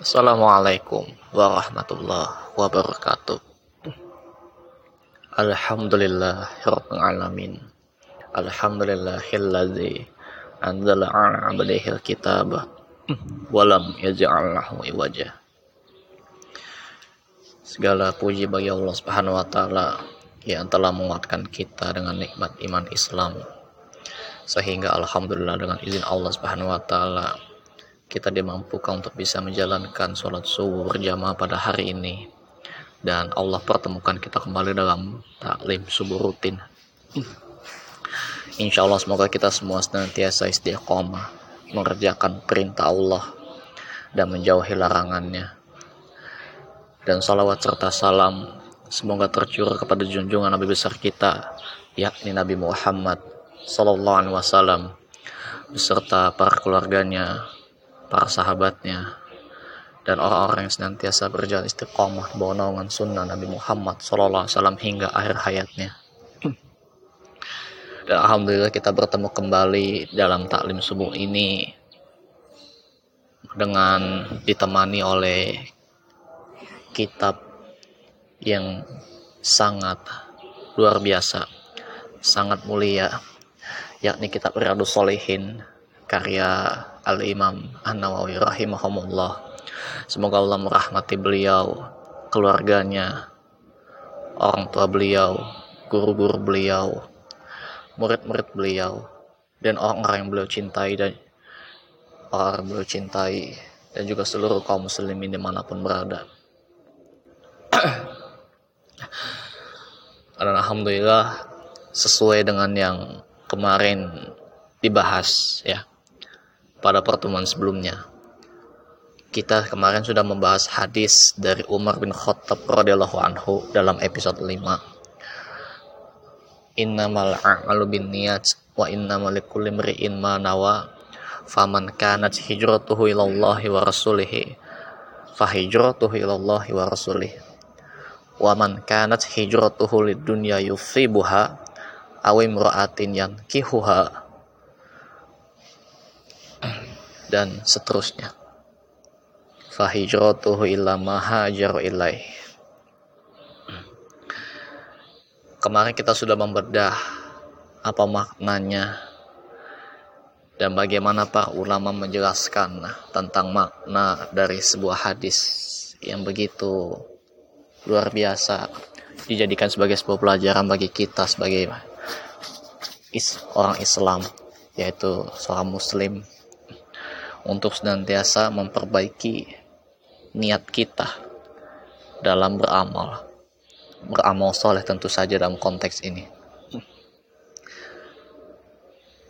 Assalamualaikum warahmatullahi wabarakatuh. Alhamdulillah rabbil alamin. Alhamdulillahilladzi anzala 'ala 'abdihi al-kitaba wa lam yaj'al lahu iwaja. Segala puji bagi Allah Subhanahu wa taala yang telah menguatkan kita dengan nikmat iman Islam sehingga alhamdulillah dengan izin Allah Subhanahu wa taala kita dimampukan untuk bisa menjalankan sholat subuh berjamaah pada hari ini. Dan Allah pertemukan kita kembali dalam taklim subuh rutin. Insya Allah semoga kita semua senantiasa istiqomah mengerjakan perintah Allah dan menjauhi larangannya. Dan salawat serta salam semoga tercurah kepada junjungan Nabi besar kita yakni Nabi Muhammad Sallallahu Alaihi Wasallam beserta para keluarganya, para sahabatnya dan orang-orang yang senantiasa berjalan istiqomah bawah naungan sunnah Nabi Muhammad SAW hingga akhir hayatnya. Dan Alhamdulillah kita bertemu kembali dalam taklim subuh ini dengan ditemani oleh kitab yang sangat luar biasa, sangat mulia, yakni kitab Riyadus Solihin karya Al-Imam An-Nawawi rahimahumullah. Semoga Allah merahmati beliau, keluarganya, orang tua beliau, guru-guru beliau, murid-murid beliau, dan orang-orang yang beliau cintai dan orang yang beliau cintai dan juga seluruh kaum muslimin di mana pun berada. dan Alhamdulillah sesuai dengan yang kemarin dibahas ya pada pertemuan sebelumnya. Kita kemarin sudah membahas hadis dari Umar bin Khattab radhiyallahu anhu dalam episode 5. Innamal a'malu binniyat wa innamal likulli imri'in ma nawa. Faman kanat hijratuhu ilallahi wa rasulihi fahijratuhu ilallahi wa rasulihi. Wa man kanat hijratuhu lidunya yusibuha aw imra'atin yankihuha dan seterusnya. Fahijratuhu illa mahajar ilaih. Kemarin kita sudah membedah apa maknanya dan bagaimana para ulama menjelaskan tentang makna dari sebuah hadis yang begitu luar biasa dijadikan sebagai sebuah pelajaran bagi kita sebagai orang Islam yaitu seorang muslim untuk senantiasa memperbaiki niat kita dalam beramal. Beramal soleh tentu saja dalam konteks ini.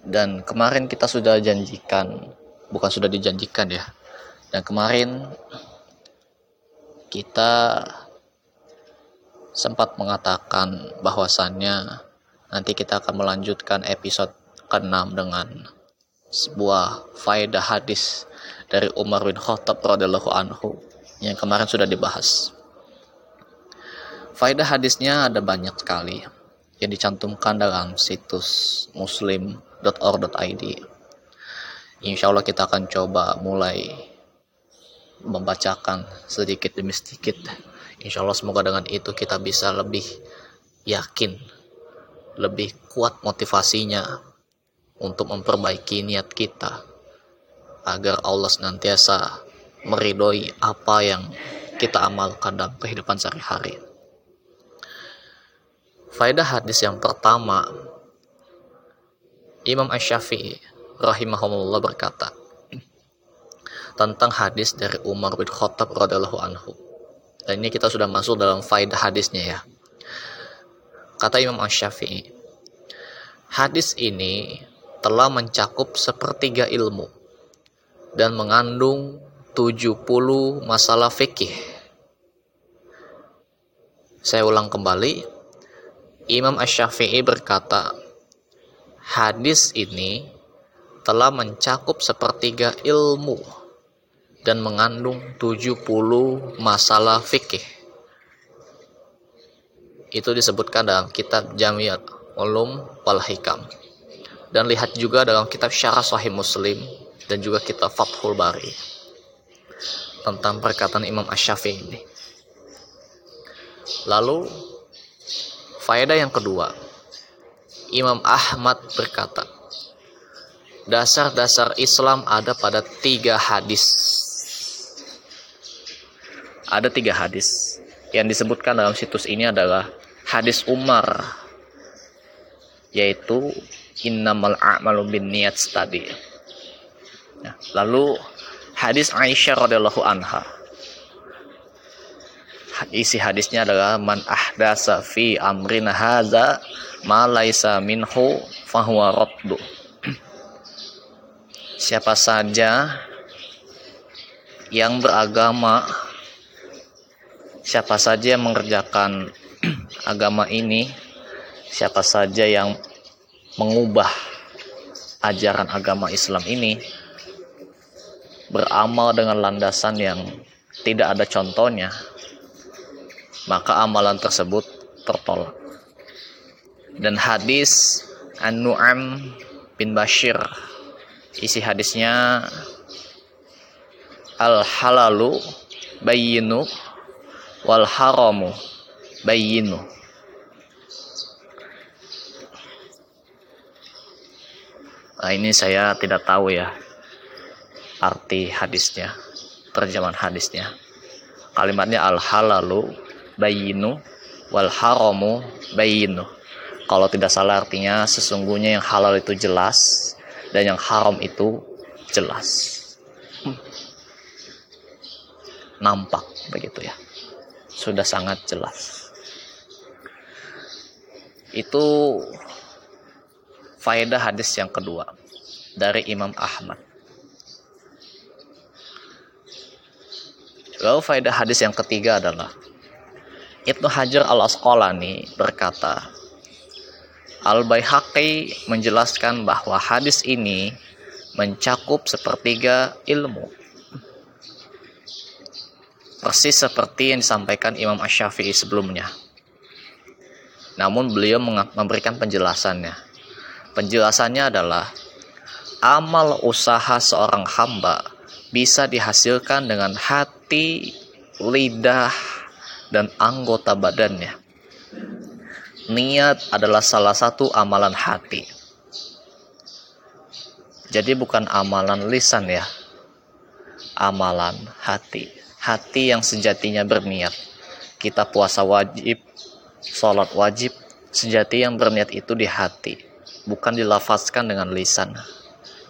Dan kemarin kita sudah janjikan, bukan sudah dijanjikan ya. Dan kemarin kita sempat mengatakan bahwasannya nanti kita akan melanjutkan episode ke-6 dengan sebuah faedah hadis dari Umar bin Khattab radhiyallahu anhu yang kemarin sudah dibahas. Faedah hadisnya ada banyak sekali yang dicantumkan dalam situs muslim.org.id. Insya Allah kita akan coba mulai membacakan sedikit demi sedikit. Insya Allah semoga dengan itu kita bisa lebih yakin, lebih kuat motivasinya untuk memperbaiki niat kita agar Allah senantiasa meridoi apa yang kita amalkan dalam kehidupan sehari-hari. Faedah hadis yang pertama, Imam Ash-Syafi'i rahimahullah berkata tentang hadis dari Umar bin Khattab radhiyallahu anhu. Dan ini kita sudah masuk dalam faedah hadisnya ya. Kata Imam Ash-Syafi'i, hadis ini telah mencakup sepertiga ilmu dan mengandung 70 masalah fikih. Saya ulang kembali. Imam Ash-Syafi'i berkata, hadis ini telah mencakup sepertiga ilmu dan mengandung 70 masalah fikih. Itu disebutkan dalam kitab Jamiat Ulum wal Hikam dan lihat juga dalam kitab Syarah Sahih Muslim dan juga kitab Fathul Bari. tentang perkataan Imam Ash-Syafi'i ini. Lalu faedah yang kedua, Imam Ahmad berkata, dasar-dasar Islam ada pada tiga hadis. Ada tiga hadis yang disebutkan dalam situs ini adalah hadis Umar, yaitu innamal a'malu niat tadi. Ya, lalu hadis Aisyah radhiyallahu anha isi hadisnya adalah man ahdasa fi amrina hadza ma laisa minhu fahuwa raddu siapa saja yang beragama siapa saja yang mengerjakan agama ini siapa saja yang mengubah ajaran agama Islam ini beramal dengan landasan yang tidak ada contohnya maka amalan tersebut tertolak. Dan hadis An-Nu'am bin Bashir isi hadisnya al halalu bayyinu wal haramu bayyinu Nah, ini saya tidak tahu ya arti hadisnya, terjemahan hadisnya. Kalimatnya al halalu bayinu wal haramu bayinu. Kalau tidak salah artinya sesungguhnya yang halal itu jelas dan yang haram itu jelas. Nampak begitu ya. Sudah sangat jelas. Itu faedah hadis yang kedua dari Imam Ahmad. Lalu faedah hadis yang ketiga adalah Ibnu Hajar al Asqalani berkata, Al Baihaqi menjelaskan bahwa hadis ini mencakup sepertiga ilmu. Persis seperti yang disampaikan Imam Ash-Syafi'i sebelumnya. Namun beliau memberikan penjelasannya. Penjelasannya adalah amal usaha seorang hamba bisa dihasilkan dengan hati, lidah, dan anggota badannya. Niat adalah salah satu amalan hati. Jadi bukan amalan lisan ya. Amalan hati. Hati yang sejatinya berniat. Kita puasa wajib, sholat wajib, sejati yang berniat itu di hati. Bukan dilafazkan dengan lisan.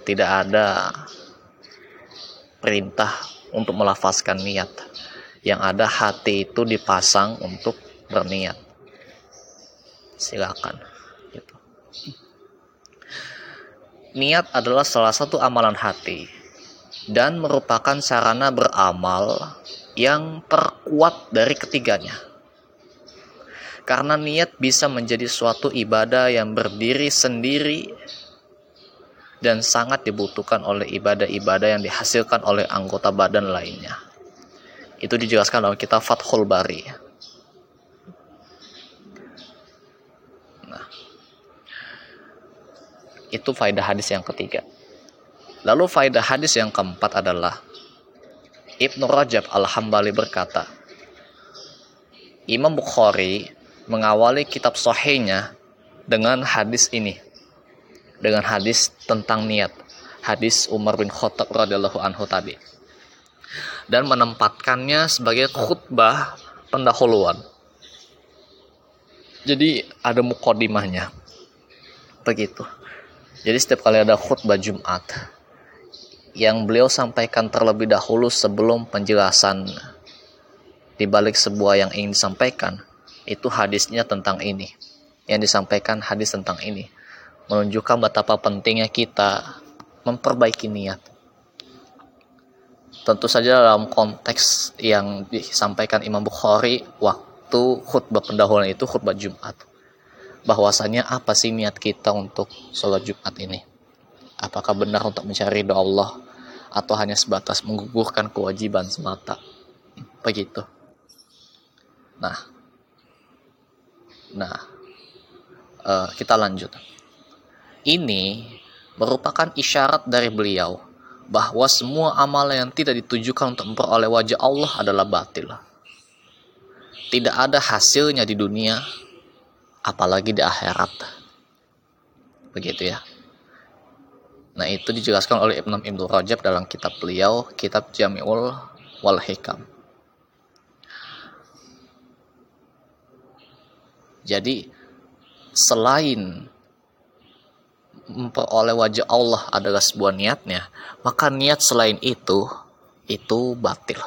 Tidak ada perintah untuk melafazkan niat yang ada hati itu dipasang untuk berniat silakan gitu. niat adalah salah satu amalan hati dan merupakan sarana beramal yang terkuat dari ketiganya karena niat bisa menjadi suatu ibadah yang berdiri sendiri dan sangat dibutuhkan oleh ibadah-ibadah yang dihasilkan oleh anggota badan lainnya. Itu dijelaskan dalam kitab Fathul Bari. Nah, itu faedah hadis yang ketiga. Lalu faedah hadis yang keempat adalah Ibnu Rajab Al-Hambali berkata, Imam Bukhari mengawali kitab sahihnya dengan hadis ini. Dengan hadis tentang niat. Hadis Umar bin Khattab radhiyallahu anhu tadi dan menempatkannya sebagai khutbah pendahuluan. Jadi ada mukodimahnya. Begitu. Jadi setiap kali ada khutbah Jumat yang beliau sampaikan terlebih dahulu sebelum penjelasan di balik sebuah yang ingin disampaikan, itu hadisnya tentang ini. Yang disampaikan hadis tentang ini. Menunjukkan betapa pentingnya kita memperbaiki niat. Tentu saja dalam konteks yang disampaikan Imam Bukhari waktu khutbah pendahuluan itu khutbah Jumat. Bahwasanya apa sih niat kita untuk sholat Jumat ini? Apakah benar untuk mencari doa Allah? Atau hanya sebatas menggugurkan kewajiban semata? Begitu. Nah nah uh, kita lanjut ini merupakan isyarat dari beliau bahwa semua amal yang tidak ditujukan untuk memperoleh wajah Allah adalah batil. Tidak ada hasilnya di dunia, apalagi di akhirat. Begitu ya. Nah itu dijelaskan oleh Ibn Ibnu Rajab dalam kitab beliau, kitab Jami'ul Wal Hikam. Jadi selain memperoleh wajah Allah adalah sebuah niatnya, maka niat selain itu itu batil.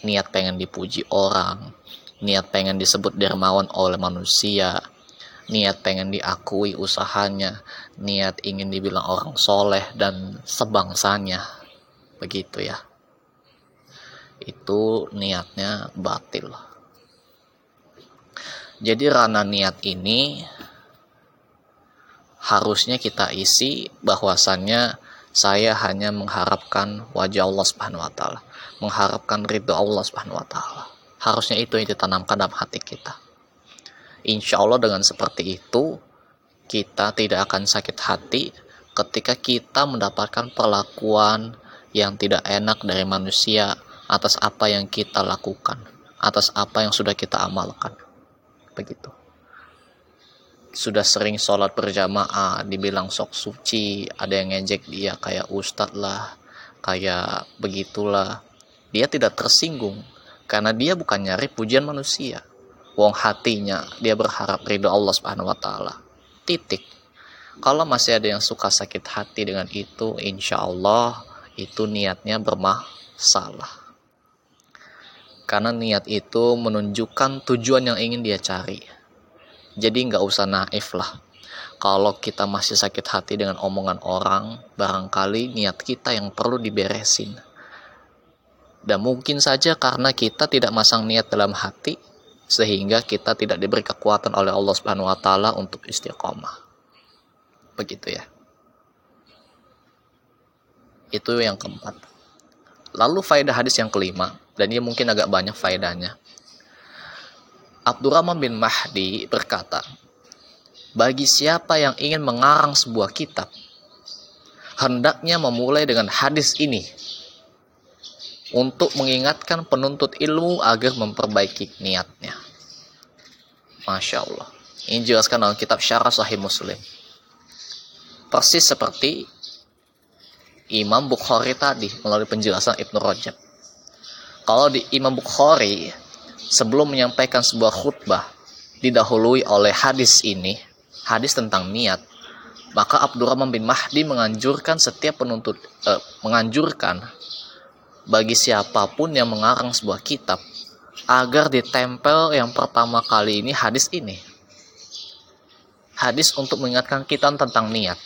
Niat pengen dipuji orang, niat pengen disebut dermawan oleh manusia, niat pengen diakui usahanya, niat ingin dibilang orang soleh dan sebangsanya, begitu ya. Itu niatnya batil. Jadi rana niat ini harusnya kita isi bahwasannya saya hanya mengharapkan wajah Allah Subhanahu wa taala, mengharapkan ridho Allah Subhanahu wa taala. Harusnya itu yang ditanamkan dalam hati kita. Insya Allah dengan seperti itu kita tidak akan sakit hati ketika kita mendapatkan perlakuan yang tidak enak dari manusia atas apa yang kita lakukan, atas apa yang sudah kita amalkan. Begitu. Sudah sering sholat berjamaah dibilang sok suci ada yang ngejek dia kayak ustadz lah kayak begitulah. Dia tidak tersinggung karena dia bukan nyari pujian manusia. Wong hatinya dia berharap ridho Allah subhanahu wa ta'ala. Titik. Kalau masih ada yang suka sakit hati dengan itu insya Allah itu niatnya bermasalah karena niat itu menunjukkan tujuan yang ingin dia cari jadi nggak usah naif lah. Kalau kita masih sakit hati dengan omongan orang, barangkali niat kita yang perlu diberesin. Dan mungkin saja karena kita tidak masang niat dalam hati, sehingga kita tidak diberi kekuatan oleh Allah Subhanahu wa taala untuk istiqomah. Begitu ya. Itu yang keempat. Lalu faedah hadis yang kelima, dan ini mungkin agak banyak faedahnya. Abdurrahman bin Mahdi berkata, bagi siapa yang ingin mengarang sebuah kitab, hendaknya memulai dengan hadis ini untuk mengingatkan penuntut ilmu agar memperbaiki niatnya. Masya Allah. Ini jelaskan dalam kitab Syarah Sahih Muslim. Persis seperti Imam Bukhari tadi melalui penjelasan Ibnu Rajab. Kalau di Imam Bukhari sebelum menyampaikan sebuah khutbah didahului oleh hadis ini, hadis tentang niat, maka Abdurrahman bin Mahdi menganjurkan setiap penuntut eh, menganjurkan bagi siapa pun yang mengarang sebuah kitab agar ditempel yang pertama kali ini hadis ini. Hadis untuk mengingatkan kita tentang niat.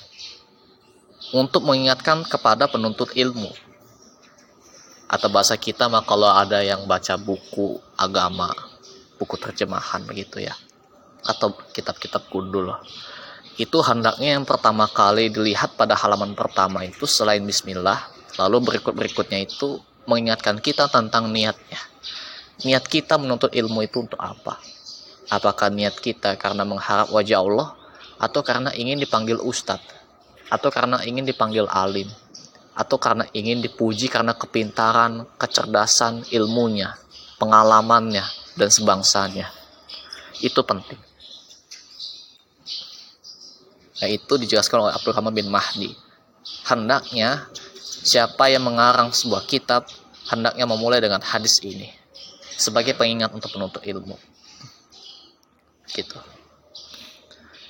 Untuk mengingatkan kepada penuntut ilmu atau bahasa kita mah kalau ada yang baca buku agama buku terjemahan begitu ya. Atau kitab-kitab kudul. Itu hendaknya yang pertama kali dilihat pada halaman pertama itu selain bismillah lalu berikut-berikutnya itu mengingatkan kita tentang niatnya. Niat kita menuntut ilmu itu untuk apa? Apakah niat kita karena mengharap wajah Allah atau karena ingin dipanggil ustadz atau karena ingin dipanggil alim atau karena ingin dipuji karena kepintaran, kecerdasan, ilmunya, pengalamannya, dan sebangsanya. Itu penting. Yaitu dijelaskan oleh Abdul Rahman bin Mahdi. Hendaknya siapa yang mengarang sebuah kitab, hendaknya memulai dengan hadis ini. Sebagai pengingat untuk penuntut ilmu. Gitu.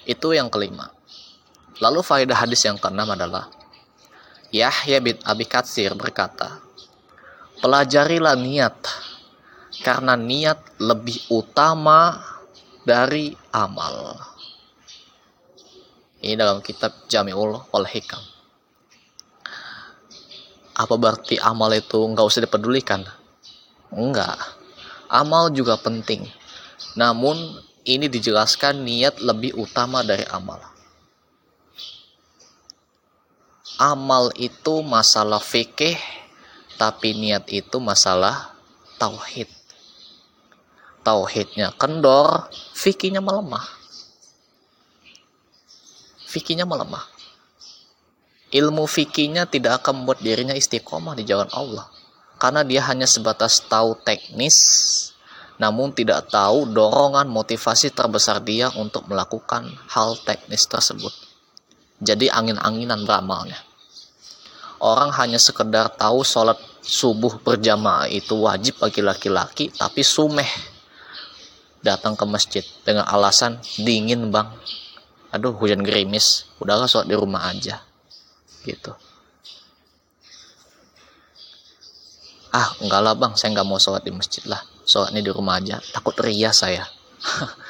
Itu yang kelima. Lalu faedah hadis yang keenam adalah Yahya bin Abi Katsir berkata, Pelajarilah niat, karena niat lebih utama dari amal. Ini dalam kitab Jami'ul Wal Hikam. Apa berarti amal itu nggak usah dipedulikan? Enggak. Amal juga penting. Namun ini dijelaskan niat lebih utama dari amal amal itu masalah fikih tapi niat itu masalah tauhid. Tauhidnya kendor fikihnya melemah. Fikihnya melemah. Ilmu fikihnya tidak akan membuat dirinya istiqomah di jalan Allah. Karena dia hanya sebatas tahu teknis namun tidak tahu dorongan motivasi terbesar dia untuk melakukan hal teknis tersebut jadi angin-anginan beramalnya orang hanya sekedar tahu sholat subuh berjamaah itu wajib bagi laki-laki tapi sumeh. Datang ke masjid dengan alasan dingin bang. Aduh hujan gerimis. Udahlah sholat di rumah aja. Gitu. Ah enggak lah bang. Saya nggak mau sholat di masjid lah. Sholatnya di rumah aja. Takut ria saya.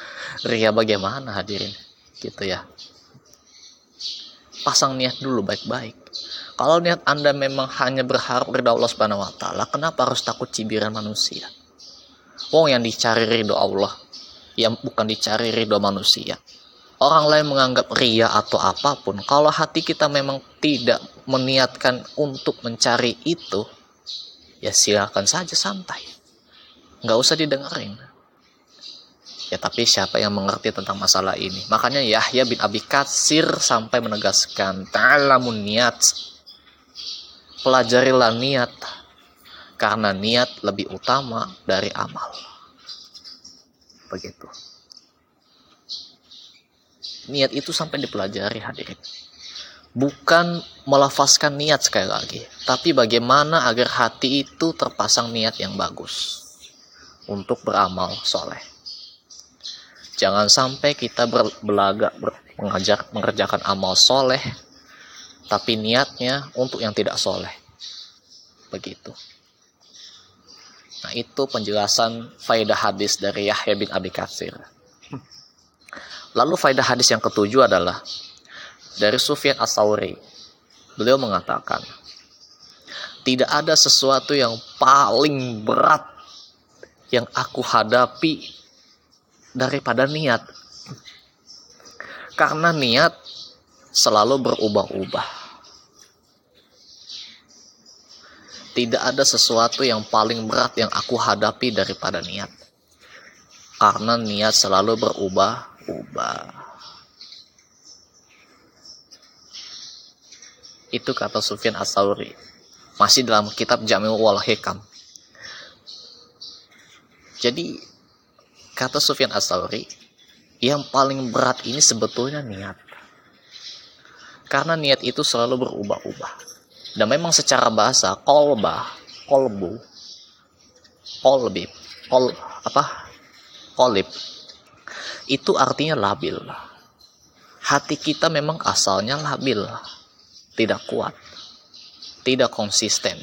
Ria bagaimana hadirin? Gitu ya pasang niat dulu baik-baik kalau niat anda memang hanya berharap ridho Allah subhanahu wa ta'ala kenapa harus takut cibiran manusia Wong yang dicari ridho Allah yang bukan dicari ridho manusia orang lain menganggap ria atau apa pun, kalau hati kita memang tidak meniatkan untuk mencari itu, ya silakan saja santai. Nggak usah didengerin. Ya tapi siapa yang mengerti tentang masalah ini? Makanya Yahya bin Abi Katsir sampai menegaskan, ta'lamun niat. Pelajarilah niat. Karena niat lebih utama dari amal. Begitu niat itu sampai dipelajari hadirin bukan melafazkan niat sekali lagi tapi bagaimana agar hati itu terpasang niat yang bagus untuk beramal soleh jangan sampai kita berbelaga ber, mengajar, mengerjakan amal soleh tapi niatnya untuk yang tidak soleh. Begitu. Nah itu penjelasan faedah hadis dari Yahya bin Abi Katsir. Lalu faedah hadis yang ketujuh adalah dari Sufyan As-Sauri. Beliau mengatakan, tidak ada sesuatu yang paling berat yang aku hadapi daripada niat. Karena niat selalu berubah-ubah. Tidak ada sesuatu yang paling berat yang aku hadapi daripada niat. Karena niat selalu berubah ubah. Itu kata Sufyan As-Sauri. Masih dalam kitab Jamil wal Hikam. Jadi kata Sufyan As-Sauri, yang paling berat ini sebetulnya niat. Karena niat itu selalu berubah-ubah. Dan memang secara bahasa kolbah, kolbu, kolbib, kol apa? Kolib itu artinya labil. Hati kita memang asalnya labil, tidak kuat, tidak konsisten.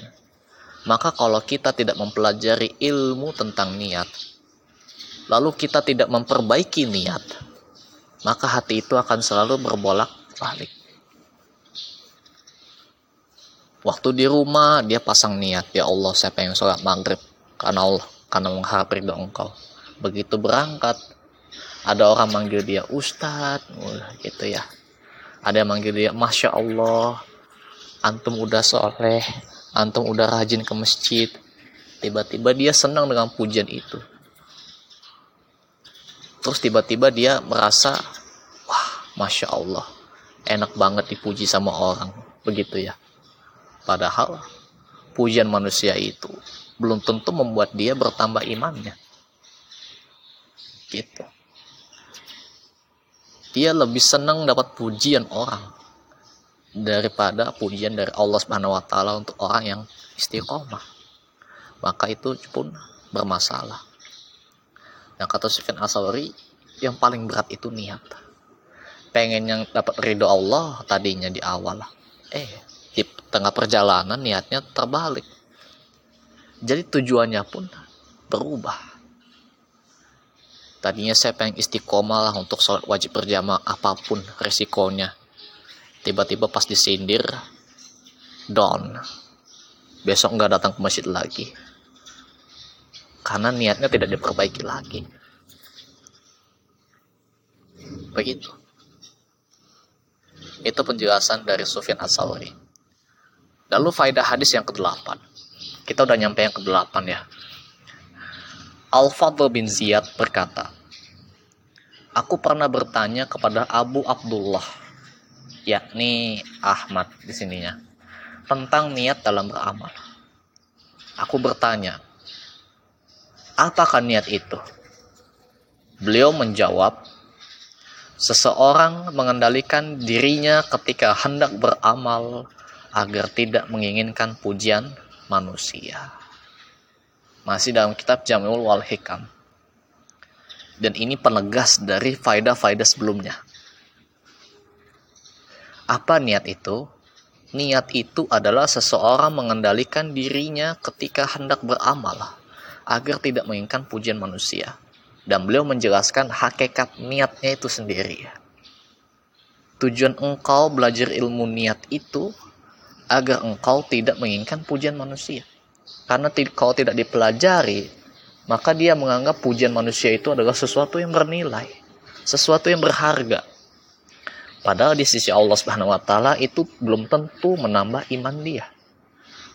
Maka kalau kita tidak mempelajari ilmu tentang niat, lalu kita tidak memperbaiki niat, maka hati itu akan selalu berbolak-balik. Waktu di rumah dia pasang niat, ya Allah saya pengen sholat maghrib karena Allah, karena mengharap ridho engkau. Begitu berangkat, ada orang manggil dia ustadz gitu ya ada yang manggil dia masya Allah antum udah soleh antum udah rajin ke masjid tiba-tiba dia senang dengan pujian itu terus tiba-tiba dia merasa wah masya Allah enak banget dipuji sama orang begitu ya padahal pujian manusia itu belum tentu membuat dia bertambah imannya gitu dia lebih senang dapat pujian orang daripada pujian dari Allah Subhanahu wa taala untuk orang yang istiqomah. Maka itu pun bermasalah. Yang kata Sufyan Asawari, yang paling berat itu niat. Pengen yang dapat ridho Allah tadinya di awal. Eh, di tengah perjalanan niatnya terbalik. Jadi tujuannya pun berubah tadinya saya pengen istiqomah lah untuk sholat wajib berjamaah apa pun resikonya tiba-tiba pas disindir down besok nggak datang ke masjid lagi karena niatnya tidak diperbaiki lagi. Begitu. Itu penjelasan dari Sufyan As-Sawri lalu faedah hadis yang ke-8 kita udah nyampe yang ke-8 ya. Al-Fadl bin Ziyad berkata, Aku pernah bertanya kepada Abu Abdullah, yakni Ahmad di sininya tentang niat dalam beramal. Aku bertanya, apakah niat itu? Beliau menjawab, seseorang mengendalikan dirinya ketika hendak beramal agar tidak menginginkan pujian manusia. Masih dalam kitab Jamul Wal Hikam. Dan ini penegas dari faedah-faedah sebelumnya. Apa niat itu? Niat itu adalah seseorang mengendalikan dirinya ketika hendak beramal agar tidak menginginkan pujian manusia. Dan beliau menjelaskan hakikat niatnya itu sendiri. Tujuan engkau belajar ilmu niat itu agar engkau tidak menginginkan pujian manusia. Karena kalau tidak dipelajari, maka dia menganggap pujian manusia itu adalah sesuatu yang bernilai, sesuatu yang berharga. Padahal di sisi Allah Subhanahu wa taala itu belum tentu menambah iman dia.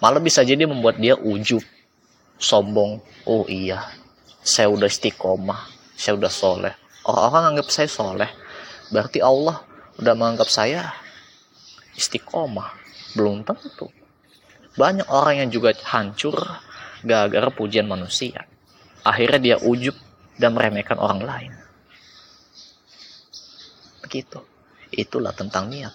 Malah bisa jadi membuat dia ujub, sombong. Oh iya, saya udah istiqomah, saya udah soleh. Orang-orang anggap saya soleh, berarti Allah udah menganggap saya istiqomah. Belum tentu. Banyak orang yang juga hancur gara-gara pujian manusia. Akhirnya dia ujub dan meremehkan orang lain. Begitu. Itulah tentang niat.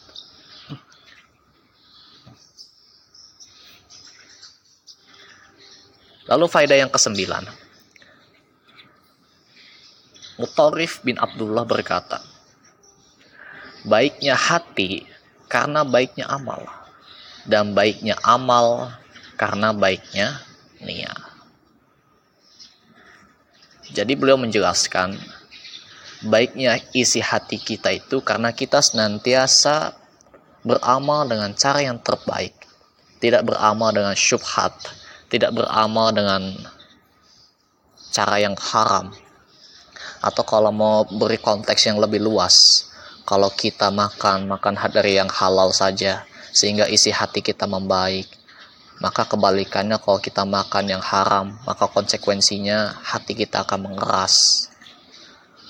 Lalu faedah yang kesembilan. Mutarif bin Abdullah berkata, Baiknya hati karena baiknya amal. Dan baiknya amal karena baiknya niat. Jadi beliau menjelaskan baiknya isi hati kita itu karena kita senantiasa beramal dengan cara yang terbaik tidak beramal dengan syubhat tidak beramal dengan cara yang haram atau kalau mau beri konteks yang lebih luas kalau kita makan makan dari yang halal saja sehingga isi hati kita membaik maka kebalikannya kalau kita makan yang haram maka konsekuensinya hati kita akan mengeras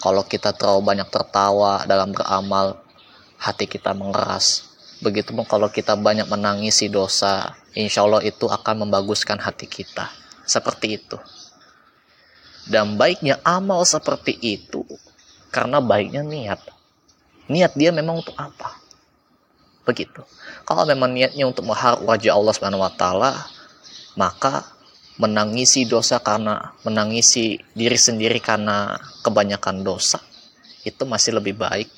kalau kita terlalu banyak tertawa dalam beramal, hati kita mengeras. Begitupun kalau kita banyak menangisi dosa, insya Allah itu akan membaguskan hati kita. Seperti itu. Dan baiknya amal seperti itu, karena baiknya niat. Niat dia memang untuk apa? Begitu. Kalau memang niatnya untuk mengharap wajah Allah Subhanahu wa taala, maka menangisi dosa karena menangisi diri sendiri karena kebanyakan dosa itu masih lebih baik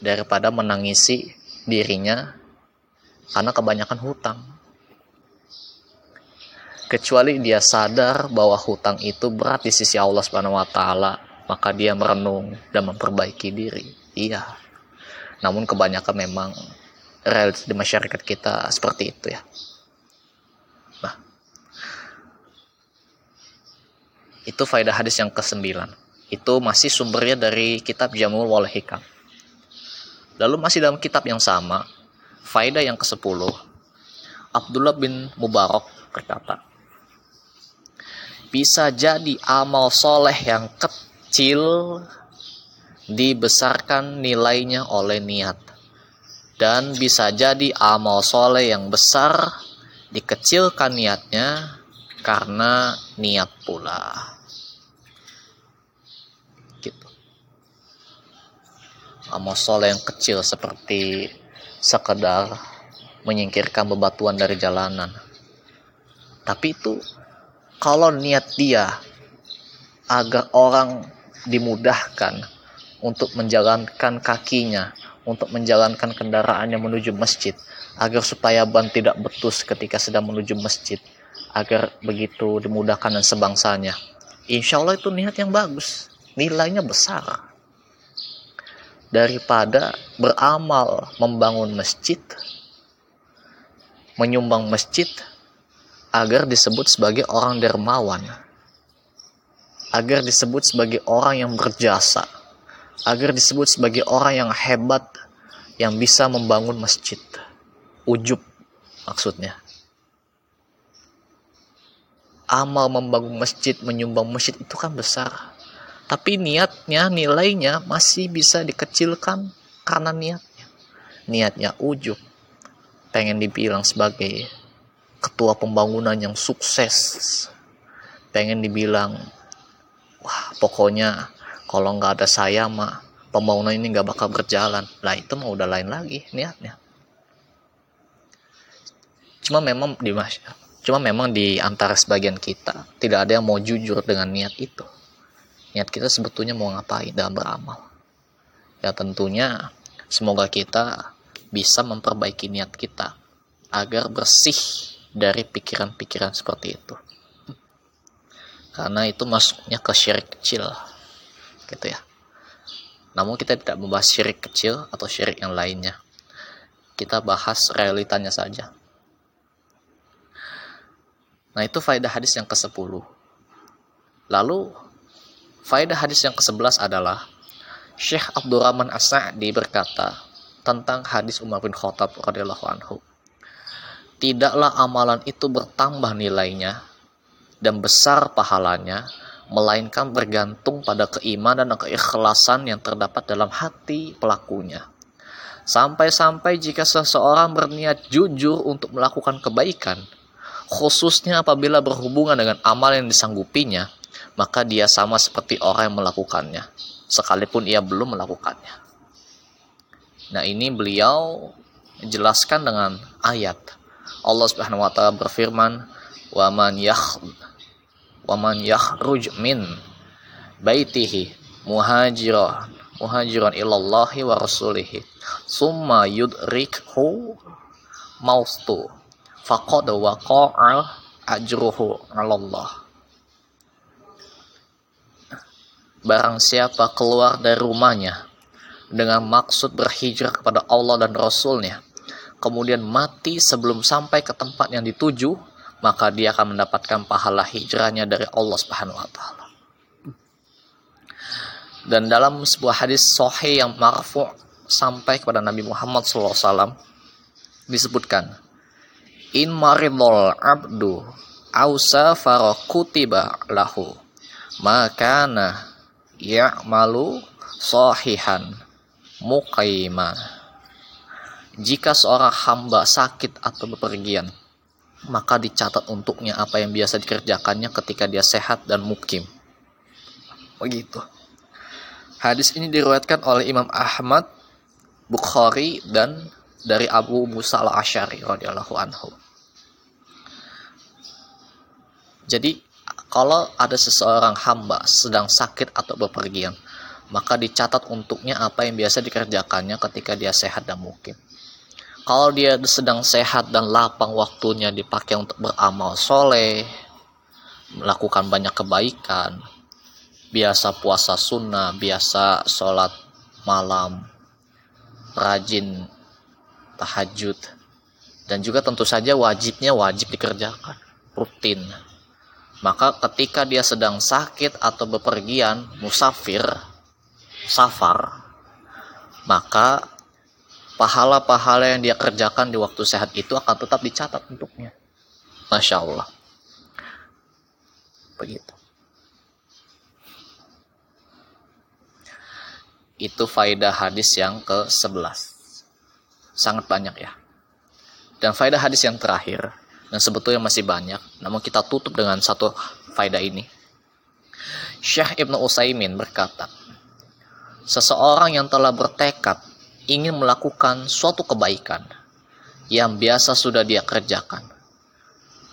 daripada menangisi dirinya karena kebanyakan hutang. Kecuali dia sadar bahwa hutang itu berat di sisi Allah Subhanahu wa taala, maka dia merenung dan memperbaiki diri. Iya. Namun kebanyakan memang realitas di masyarakat kita seperti itu ya. Itu faedah hadis yang ke-9. Itu masih sumbernya dari kitab Jamul Wal Hikam. Lalu masih dalam kitab yang sama, faedah yang ke-10, Abdullah bin Mubarak berkata, bisa jadi amal soleh yang kecil dibesarkan nilainya oleh niat dan bisa jadi amal soleh yang besar dikecilkan niatnya karena niat pula. Amal soleh yang kecil seperti sekedar menyingkirkan bebatuan dari jalanan. Tapi itu kalau niat dia agar orang dimudahkan untuk menjalankan kakinya, untuk menjalankan kendaraannya menuju masjid, agar supaya ban tidak betus ketika sedang menuju masjid, agar begitu dimudahkan dan sebangsanya. Insya Allah itu niat yang bagus, nilainya besar daripada beramal membangun masjid, menyumbang masjid agar disebut sebagai orang dermawan, agar disebut sebagai orang yang berjasa, agar disebut sebagai orang yang hebat yang bisa membangun masjid. Ujub maksudnya. Amal membangun masjid, menyumbang masjid itu kan besar tapi niatnya, nilainya masih bisa dikecilkan karena niatnya. niatnya ujub, pengen dibilang sebagai ketua pembangunan yang sukses, pengen dibilang, wah pokoknya kalau nggak ada saya mah pembangunan ini nggak bakal berjalan. Lah itu mau udah lain lagi niatnya. Cuma memang di cuma memang di antara sebagian kita tidak ada yang mau jujur dengan niat itu. Niat kita sebetulnya mau ngapain dalam beramal. Ya tentunya semoga kita bisa memperbaiki niat kita agar bersih dari pikiran-pikiran seperti itu. Karena itu masuknya ke syirik kecil gitu ya. Namun kita tidak membahas syirik kecil atau syirik yang lainnya. Kita bahas realitanya saja. Nah itu faedah hadis yang ke-10 lalu faedah hadis yang ke-11 adalah Syekh Abdurrahman As-Sa'di berkata tentang hadis Umar bin Khattab radhiyallahu anhu tidaklah amalan itu bertambah nilainya dan besar pahalanya, melainkan bergantung pada keimanan dan keikhlasan yang terdapat dalam hati pelakunya. Sampai-sampai jika seseorang berniat jujur untuk melakukan kebaikan, khususnya apabila berhubungan dengan amal yang disanggupinya, maka dia sama seperti orang yang melakukannya, sekalipun ia belum melakukannya. Nah, ini beliau jelaskan dengan ayat. Allah Subhanahu wa taala berfirman, "Wa man waman yakhruj min baitihi muhajiran muhajiran ilallahi wa rasulihi summa yudrikhu maustu faqad waqa'a ajruhu 'alallah Barang siapa keluar dari rumahnya dengan maksud berhijrah kepada Allah dan Rasulnya, kemudian mati sebelum sampai ke tempat yang dituju, maka dia akan mendapatkan pahala hijrahnya dari Allah Subhanahu wa taala. Dan dalam sebuah hadis sahih yang marfu sampai kepada Nabi Muhammad SAW disebutkan in maridul abdu ausa kutiba lahu makana ya'malu sahihan muqaima jika seorang hamba sakit atau bepergian maka dicatat untuknya apa yang biasa dikerjakannya ketika dia sehat dan mukim. Begitu. Hadis ini diriwayatkan oleh Imam Ahmad, Bukhari dan dari Abu Musa al-Asy'ari radhiyallahu anhu. Jadi kalau ada seseorang hamba sedang sakit atau bepergian, maka dicatat untuknya apa yang biasa dikerjakannya ketika dia sehat dan mukim. Kalau dia sedang sehat dan lapang waktunya dipakai untuk beramal soleh, melakukan banyak kebaikan, biasa puasa sunnah, biasa sholat malam, rajin tahajud, dan juga tentu saja wajibnya wajib dikerjakan, rutin. Maka ketika dia sedang sakit atau bepergian, musafir, safar, maka pahala-pahala yang dia kerjakan di waktu sehat itu akan tetap dicatat untuknya. Masya Allah. Begitu. Itu faidah hadis yang ke-11. Sangat banyak ya. Dan faidah hadis yang terakhir, dan sebetulnya masih banyak, namun kita tutup dengan satu faidah ini. Syekh Ibnu Utsaimin berkata, seseorang yang telah bertekad ingin melakukan suatu kebaikan yang biasa sudah dia kerjakan,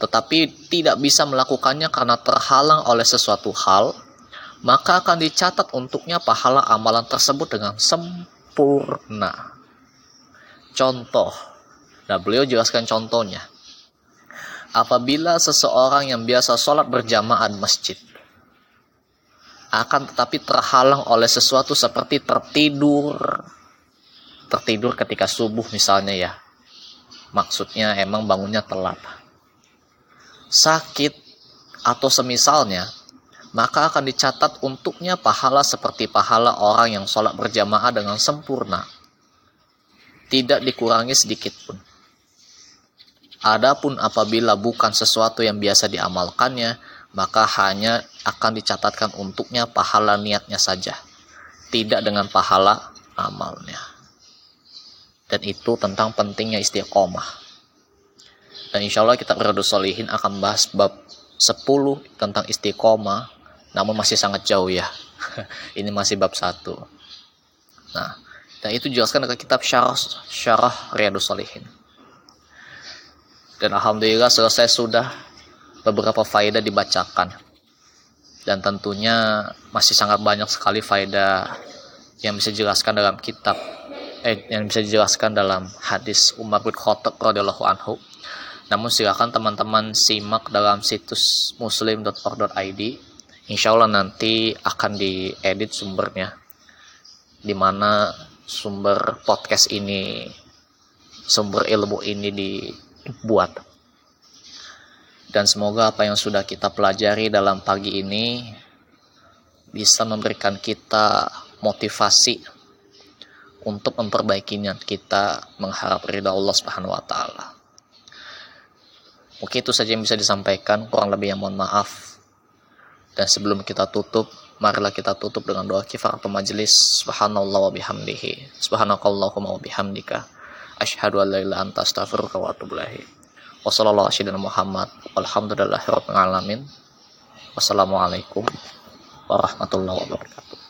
tetapi tidak bisa melakukannya karena terhalang oleh sesuatu hal, maka akan dicatat untuknya pahala amalan tersebut dengan sempurna. Contoh, nah beliau jelaskan contohnya. Apabila seseorang yang biasa sholat berjamaah masjid, akan tetapi terhalang oleh sesuatu seperti tertidur, tertidur ketika subuh misalnya ya. Maksudnya emang bangunnya telat. Sakit atau semisalnya, maka akan dicatat untuknya pahala seperti pahala orang yang sholat berjamaah dengan sempurna. Tidak dikurangi sedikit pun. Adapun apabila bukan sesuatu yang biasa diamalkannya, maka hanya akan dicatatkan untuknya pahala niatnya saja, tidak dengan pahala amalnya. dan itu tentang pentingnya istiqomah. Dan insya Allah kita Riyadus Solihin akan bahas bab 10 tentang istiqomah namun masih sangat jauh ya. Ini masih bab 1 nah dan itu jelaskan dalam kitab syarah syarah Riyadus Solihin dan Alhamdulillah selesai sudah beberapa faedah dibacakan dan tentunya masih sangat banyak sekali faedah yang bisa dijelaskan dalam kitab eh, yang bisa dijelaskan dalam hadis Umar bin Khattab radhiyallahu anhu. Namun silakan teman-teman simak dalam situs muslim.org.id. Insya Allah nanti akan diedit sumbernya, di mana sumber podcast ini, sumber ilmu ini dibuat. Dan semoga apa yang sudah kita pelajari dalam pagi ini bisa memberikan kita motivasi untuk memperbaiki niat kita mengharap ridha Allah Subhanahu wa taala. Mungkin itu saja yang bisa disampaikan, kurang lebih yang mohon maaf. Dan sebelum kita tutup, marilah kita tutup dengan doa kifaratul majelis. Subhanallah wa bihamdihi. Subhanakallahumma wa bihamdika. Asyhadu an la ilaha anta astaghfiruka wa atubu ilaik. Wassalamualaikum warahmatullahi wabarakatuh.